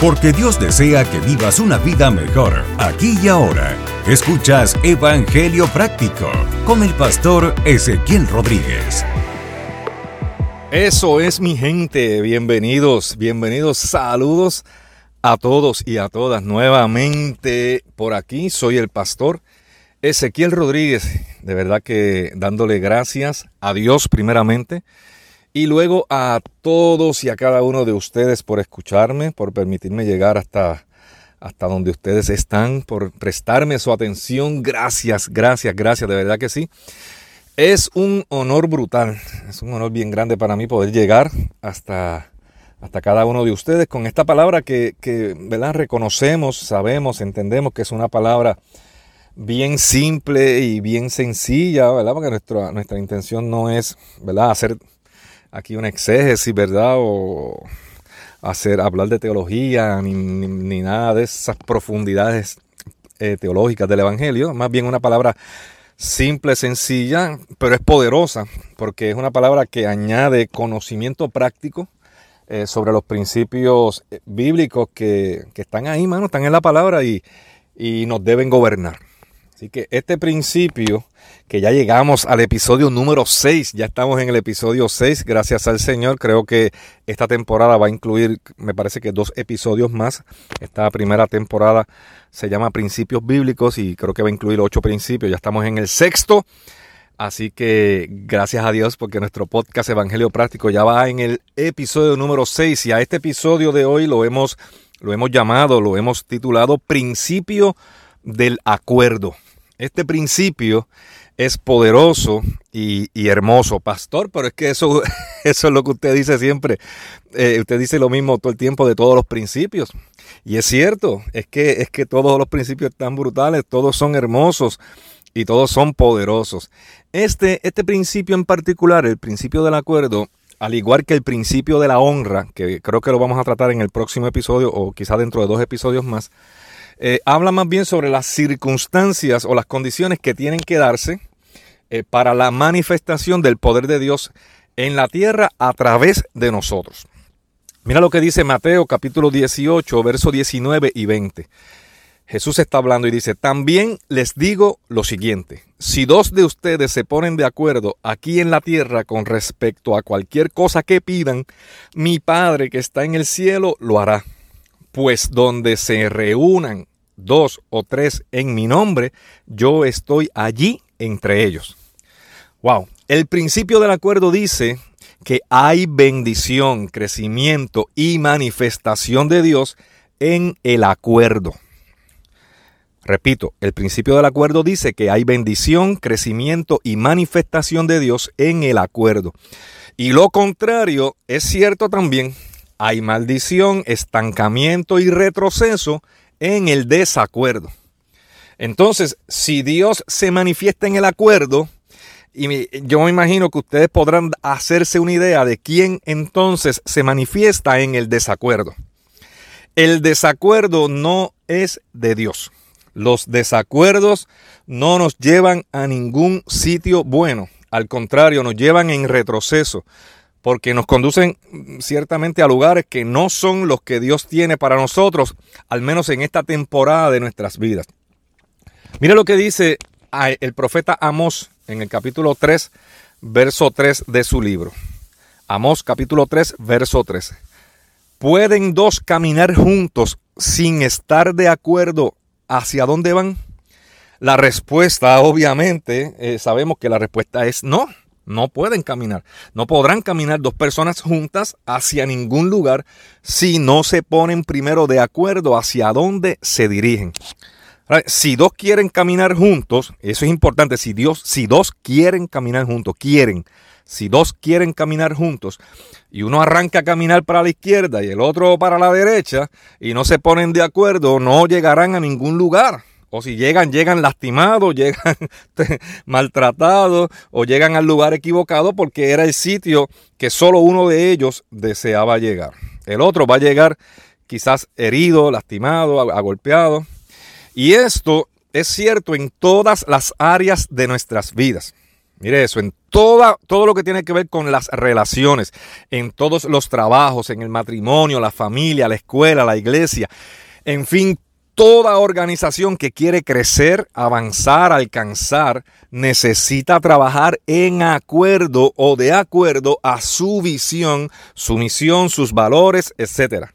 Porque Dios desea que vivas una vida mejor, aquí y ahora. Escuchas Evangelio Práctico con el pastor Ezequiel Rodríguez. Eso es mi gente, bienvenidos, bienvenidos, saludos a todos y a todas nuevamente por aquí. Soy el pastor Ezequiel Rodríguez, de verdad que dándole gracias a Dios primeramente y luego a todos y a cada uno de ustedes por escucharme, por permitirme llegar hasta, hasta donde ustedes están, por prestarme su atención. Gracias, gracias, gracias, de verdad que sí. Es un honor brutal, es un honor bien grande para mí poder llegar hasta, hasta cada uno de ustedes con esta palabra que, que ¿verdad? reconocemos, sabemos, entendemos que es una palabra bien simple y bien sencilla, ¿verdad? Porque nuestra, nuestra intención no es, ¿verdad?, hacer aquí una exégesis, ¿verdad? O hacer, hablar de teología, ni, nada de esas profundidades eh, teológicas del Evangelio, más bien una palabra simple, sencilla, pero es poderosa, porque es una palabra que añade conocimiento práctico eh, sobre los principios eh, bíblicos que, están ahí, mano, están en la palabra y, y nos deben gobernar. Así que este principio, que ya llegamos al episodio número 6, ya estamos en el episodio 6, gracias al Señor, creo que esta temporada va a incluir, me parece que dos episodios más. Esta primera temporada se llama Principios Bíblicos y creo que va a incluir ocho principios, ya estamos en el sexto. Así que gracias a Dios porque nuestro podcast Evangelio Práctico ya va en el episodio número 6 y a este episodio de hoy lo hemos, lo hemos llamado, lo hemos titulado Principio del Acuerdo. Este principio es poderoso y, hermoso, pastor, pero es que eso, eso es lo que usted dice siempre. Eh, usted dice lo mismo todo el tiempo de todos los principios. Y es cierto, es que, es que todos los principios están brutales, todos son hermosos y todos son poderosos. Este, este principio en particular, el principio del acuerdo, al igual que el principio de la honra, que creo que lo vamos a tratar en el próximo episodio o quizá dentro de dos episodios más, eh, habla más bien sobre las circunstancias o las condiciones que tienen que darse eh, para la manifestación del poder de Dios en la tierra a través de nosotros. Mira lo que dice Mateo capítulo 18, versos 19 y 20. Jesús está hablando y dice, también les digo lo siguiente, si dos de ustedes se ponen de acuerdo aquí en la tierra con respecto a cualquier cosa que pidan, mi Padre que está en el cielo lo hará pues donde se reúnan dos o tres en mi nombre, yo estoy allí entre ellos. Wow, el principio del acuerdo dice que hay bendición, crecimiento y manifestación de Dios en el acuerdo. Repito, el principio del acuerdo dice que hay bendición, crecimiento y manifestación de Dios en el acuerdo. Y lo contrario es cierto también hay maldición, estancamiento y retroceso en el desacuerdo. Entonces, si Dios se manifiesta en el acuerdo, y yo me imagino que ustedes podrán hacerse una idea de quién entonces se manifiesta en el desacuerdo. El desacuerdo no es de Dios. Los desacuerdos no nos llevan a ningún sitio bueno. Al contrario, nos llevan en retroceso porque nos conducen ciertamente a lugares que no son los que Dios tiene para nosotros, al menos en esta temporada de nuestras vidas. Mire lo que dice el profeta Amós en el capítulo 3, verso 3 de su libro. Amós capítulo 3, verso 3. ¿Pueden dos caminar juntos sin estar de acuerdo hacia dónde van? La respuesta, obviamente, eh, sabemos que la respuesta es no. No pueden caminar. No podrán caminar dos personas juntas hacia ningún lugar si no se ponen primero de acuerdo hacia dónde se dirigen. Si dos quieren caminar juntos, eso es importante. Si, Dios, si dos quieren caminar juntos, quieren. Si dos quieren caminar juntos y uno arranca a caminar para la izquierda y el otro para la derecha y no se ponen de acuerdo, no llegarán a ningún lugar. O si llegan, llegan lastimados, llegan maltratados o llegan al lugar equivocado porque era el sitio que solo uno de ellos deseaba llegar. El otro va a llegar quizás herido, lastimado, agolpeado. Y esto es cierto en todas las áreas de nuestras vidas. Mire eso, en toda, todo lo que tiene que ver con las relaciones, en todos los trabajos, en el matrimonio, la familia, la escuela, la iglesia, en fin, toda organización que quiere crecer, avanzar, alcanzar, necesita trabajar en acuerdo o de acuerdo a su visión, su misión, sus valores, etcétera.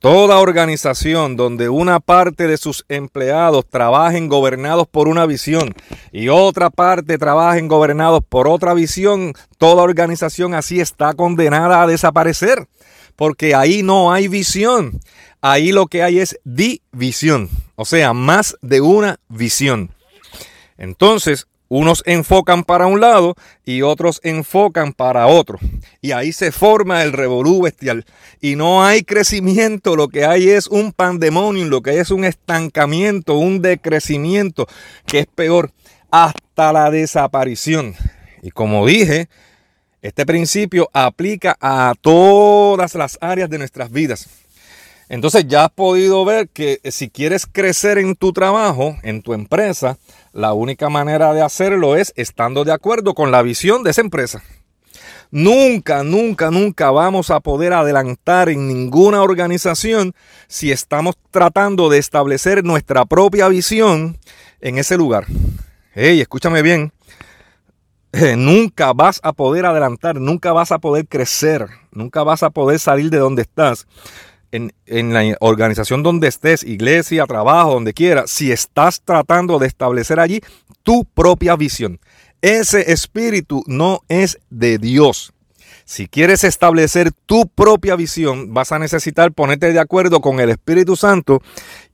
Toda organización donde una parte de sus empleados trabajen gobernados por una visión y otra parte trabajen gobernados por otra visión, toda organización así está condenada a desaparecer, porque ahí no hay visión, ahí lo que hay es división, o sea, más de una visión. Entonces, unos enfocan para un lado y otros enfocan para otro. Y ahí se forma el revolú bestial. Y no hay crecimiento, lo que hay es un pandemonio, lo que hay es un estancamiento, un decrecimiento, que es peor, hasta la desaparición. Y como dije, este principio aplica a todas las áreas de nuestras vidas. Entonces ya has podido ver que si quieres crecer en tu trabajo, en tu empresa, la única manera de hacerlo es estando de acuerdo con la visión de esa empresa. Nunca, nunca, nunca vamos a poder adelantar en ninguna organización si estamos tratando de establecer nuestra propia visión en ese lugar. Hey, escúchame bien. Nunca vas a poder adelantar, nunca vas a poder crecer, nunca vas a poder salir de donde estás en, la organización donde estés, iglesia, trabajo, donde quiera, si estás tratando de establecer allí tu propia visión. Ese espíritu no es de Dios. Si quieres establecer tu propia visión, vas a necesitar ponerte de acuerdo con el Espíritu Santo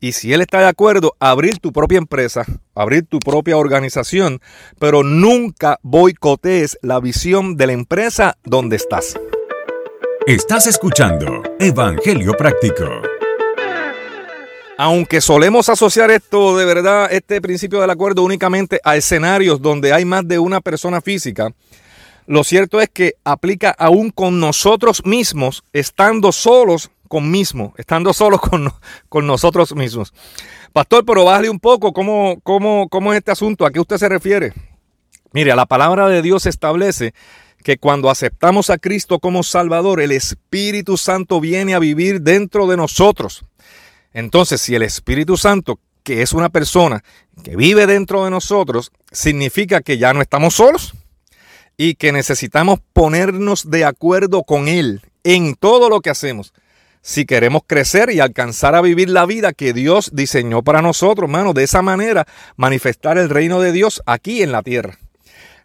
y si Él está de acuerdo, abrir tu propia empresa, abrir tu propia organización, pero nunca boicotees la visión de la empresa donde estás. Estás escuchando Evangelio Práctico. Aunque solemos asociar esto de verdad, este principio del acuerdo únicamente a escenarios donde hay más de una persona física, lo cierto es que aplica aún con nosotros mismos, estando solos con mismo, estando solos con, con nosotros mismos. Pastor, pero bájale un poco, ¿cómo, cómo, ¿cómo es este asunto? ¿A qué usted se refiere? Mire, la palabra de Dios establece que cuando aceptamos a Cristo como Salvador, el Espíritu Santo viene a vivir dentro de nosotros. Entonces, si el Espíritu Santo, que es una persona que vive dentro de nosotros, significa que ya no estamos solos y que necesitamos ponernos de acuerdo con Él en todo lo que hacemos. Si queremos crecer y alcanzar a vivir la vida que Dios diseñó para nosotros, hermano, de esa manera manifestar el reino de Dios aquí en la tierra.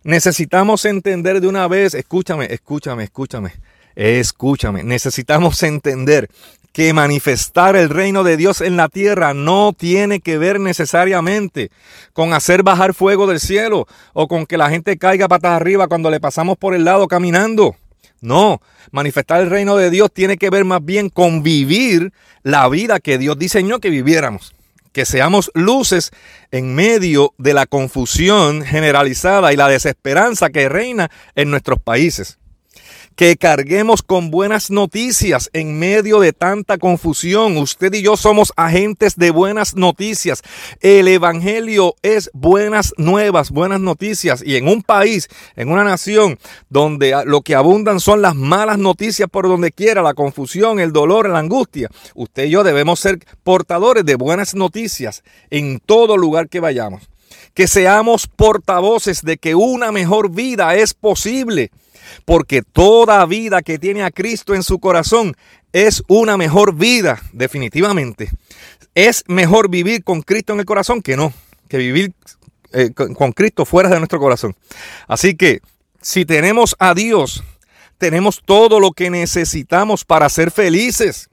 Necesitamos entender de una vez, escúchame, escúchame, escúchame, escúchame, necesitamos entender que manifestar el reino de Dios en la tierra no tiene que ver necesariamente con hacer bajar fuego del cielo o con que la gente caiga patas arriba cuando le pasamos por el lado caminando. No, manifestar el reino de Dios tiene que ver más bien con vivir la vida que Dios diseñó que viviéramos que seamos luces en medio de la confusión generalizada y la desesperanza que reina en nuestros países que carguemos con buenas noticias en medio de tanta confusión. Usted y yo somos agentes de buenas noticias. El Evangelio es buenas nuevas, buenas noticias. Y en un país, en una nación donde lo que abundan son las malas noticias por donde quiera, la confusión, el dolor, la angustia, usted y yo debemos ser portadores de buenas noticias en todo lugar que vayamos. Que seamos portavoces de que una mejor vida es posible porque toda vida que tiene a Cristo en su corazón es una mejor vida, definitivamente. Es mejor vivir con Cristo en el corazón que no, que vivir eh, con Cristo fuera de nuestro corazón. Así que si tenemos a Dios, tenemos todo lo que necesitamos para ser felices,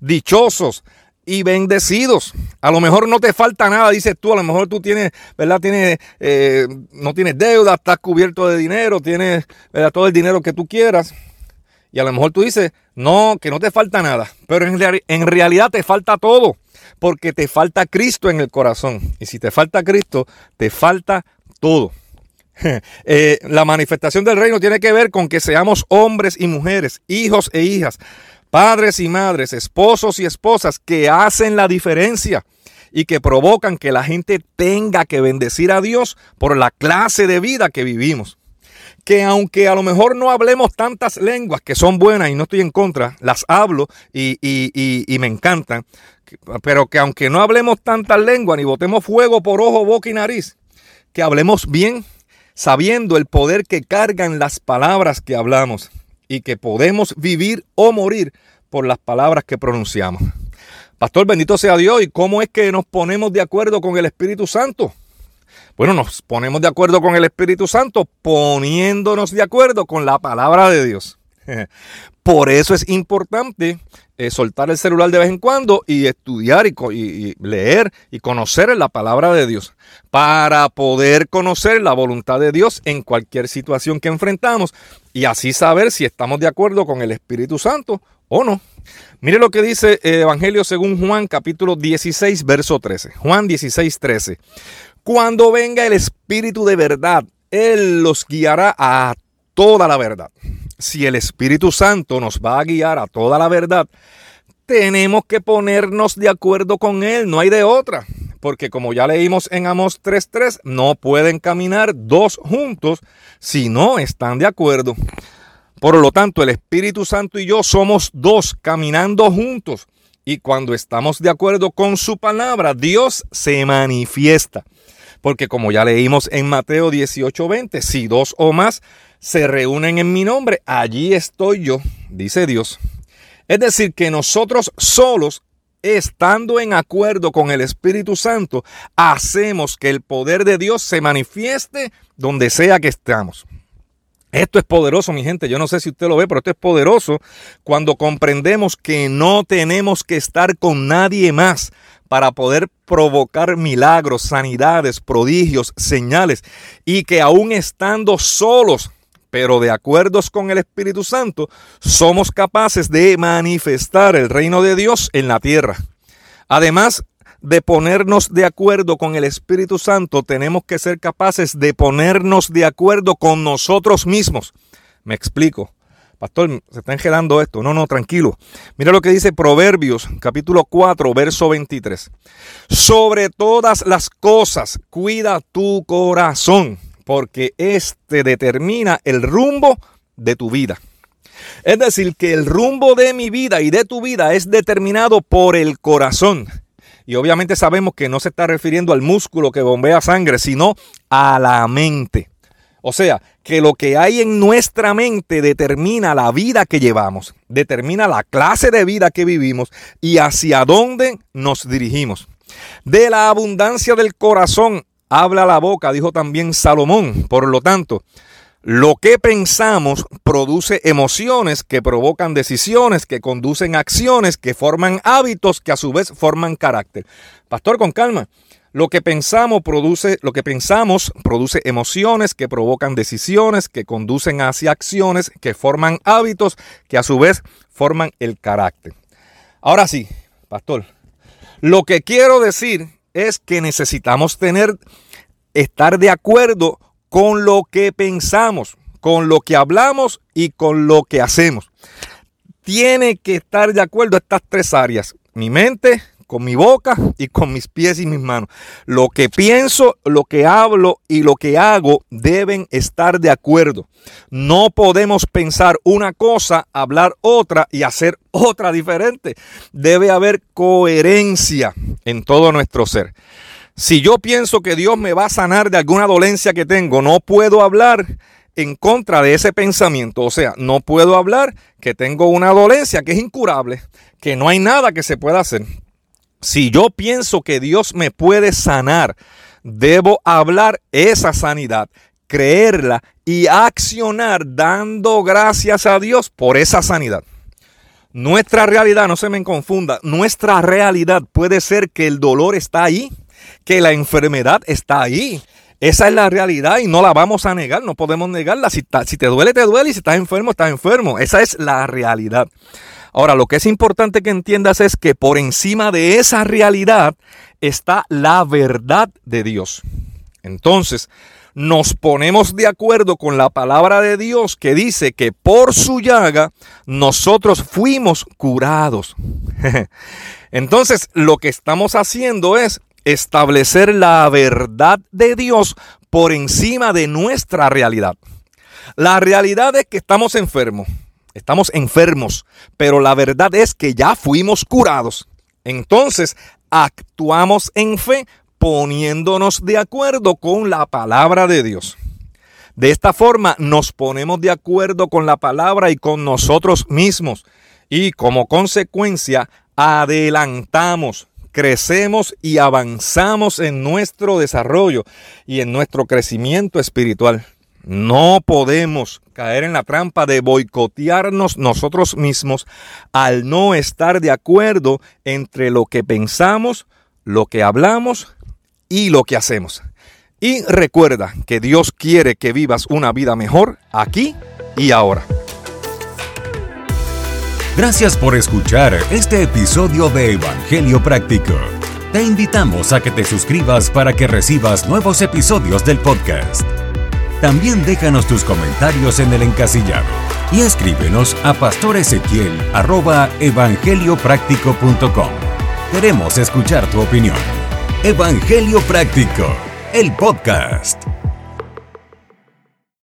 dichosos, y bendecidos. A lo mejor no te falta nada, dices tú, a lo mejor tú tienes, ¿verdad? Tienes, eh, no tienes deuda, estás cubierto de dinero, tienes todo el dinero que tú quieras. Y a lo mejor tú dices, no, que no te falta nada. Pero en, en realidad te falta todo, porque te falta Cristo en el corazón. Y si te falta Cristo, te falta todo. Eh, la manifestación del reino tiene que ver con que seamos hombres y mujeres, hijos e hijas, padres y madres, esposos y esposas que hacen la diferencia y que provocan que la gente tenga que bendecir a Dios por la clase de vida que vivimos. Que aunque a lo mejor no hablemos tantas lenguas que son buenas y no estoy en contra, las hablo y, me encantan, pero que aunque no hablemos tantas lenguas ni botemos fuego por ojo, boca y nariz, que hablemos bien, sabiendo el poder que cargan las palabras que hablamos y que podemos vivir o morir por las palabras que pronunciamos. Pastor, bendito sea Dios. ¿Y cómo es que nos ponemos de acuerdo con el Espíritu Santo? Bueno, nos ponemos de acuerdo con el Espíritu Santo poniéndonos de acuerdo con la palabra de Dios. Por eso es importante eh, soltar el celular de vez en cuando y estudiar y, y, leer y conocer la palabra de Dios para poder conocer la voluntad de Dios en cualquier situación que enfrentamos y así saber si estamos de acuerdo con el Espíritu Santo o no. Mire lo que dice el Evangelio según Juan capítulo 16, verso 13. Juan 16, 13. Cuando venga el Espíritu de verdad, Él los guiará a toda la verdad. Si el Espíritu Santo nos va a guiar a toda la verdad, tenemos que ponernos de acuerdo con Él, no hay de otra. Porque como ya leímos en Amos 3.3, no pueden caminar dos juntos si no están de acuerdo. Por lo tanto, el Espíritu Santo y yo somos dos caminando juntos. Y cuando estamos de acuerdo con su palabra, Dios se manifiesta. Porque como ya leímos en Mateo 18:20, si dos o más se reúnen en mi nombre, allí estoy yo, dice Dios. Es decir, que nosotros solos, estando en acuerdo con el Espíritu Santo, hacemos que el poder de Dios se manifieste donde sea que estamos. Esto es poderoso, mi gente. Yo no sé si usted lo ve, pero esto es poderoso cuando comprendemos que no tenemos que estar con nadie más para poder provocar milagros, sanidades, prodigios, señales y que aún estando solos, pero de acuerdos con el Espíritu Santo, somos capaces de manifestar el reino de Dios en la tierra. Además, de ponernos de acuerdo con el Espíritu Santo, tenemos que ser capaces de ponernos de acuerdo con nosotros mismos. Me explico. Pastor, se está engelando esto. No, no, tranquilo. Mira lo que dice Proverbios, capítulo 4, verso 23. Sobre todas las cosas, cuida tu corazón, porque éste determina el rumbo de tu vida. Es decir, que el rumbo de mi vida y de tu vida es determinado por el corazón. Y obviamente sabemos que no se está refiriendo al músculo que bombea sangre, sino a la mente. O sea, que lo que hay en nuestra mente determina la vida que llevamos, determina la clase de vida que vivimos y hacia dónde nos dirigimos. De la abundancia del corazón habla la boca, dijo también Salomón. Por lo tanto, lo que pensamos produce emociones que provocan decisiones, que conducen a acciones, que forman hábitos, que a su vez forman carácter. Pastor, con calma. Lo que pensamos produce, lo que pensamos produce emociones que provocan decisiones, que conducen hacia acciones, que forman hábitos, que a su vez forman el carácter. Ahora sí, pastor, lo que quiero decir es que necesitamos tener, estar de acuerdo con lo que pensamos, con lo que hablamos y con lo que hacemos. Tiene que estar de acuerdo estas tres áreas. Mi mente, con mi boca y con mis pies y mis manos. Lo que pienso, lo que hablo y lo que hago deben estar de acuerdo. No podemos pensar una cosa, hablar otra y hacer otra diferente. Debe haber coherencia en todo nuestro ser. Si yo pienso que Dios me va a sanar de alguna dolencia que tengo, no puedo hablar en contra de ese pensamiento. O sea, no puedo hablar que tengo una dolencia que es incurable, que no hay nada que se pueda hacer. Si yo pienso que Dios me puede sanar, debo hablar esa sanidad, creerla y accionar dando gracias a Dios por esa sanidad. Nuestra realidad, no se me confunda, nuestra realidad puede ser que el dolor está ahí, que la enfermedad está ahí. Esa es la realidad y no la vamos a negar, no podemos negarla. Si, si te duele, te duele y si estás enfermo, estás enfermo. Esa es la realidad. Ahora, lo que es importante que entiendas es que por encima de esa realidad está la verdad de Dios. Entonces, nos ponemos de acuerdo con la palabra de Dios que dice que por su llaga nosotros fuimos curados. Entonces, lo que estamos haciendo es establecer la verdad de Dios por encima de nuestra realidad. La realidad es que estamos enfermos, estamos enfermos, pero la verdad es que ya fuimos curados. Entonces, actuamos en fe poniéndonos de acuerdo con la palabra de Dios. De esta forma nos ponemos de acuerdo con la palabra y con nosotros mismos y como consecuencia adelantamos, crecemos y avanzamos en nuestro desarrollo y en nuestro crecimiento espiritual. No podemos caer en la trampa de boicotearnos nosotros mismos al no estar de acuerdo entre lo que pensamos, lo que hablamos y lo que hacemos. Y recuerda que Dios quiere que vivas una vida mejor aquí y ahora. Gracias por escuchar este episodio de Evangelio Práctico. Te invitamos a que te suscribas para que recibas nuevos episodios del podcast. También déjanos tus comentarios en el encasillado y escríbenos a pastoresequiel.evangeliopráctico.com. Queremos escuchar tu opinión. Evangelio Práctico, el podcast.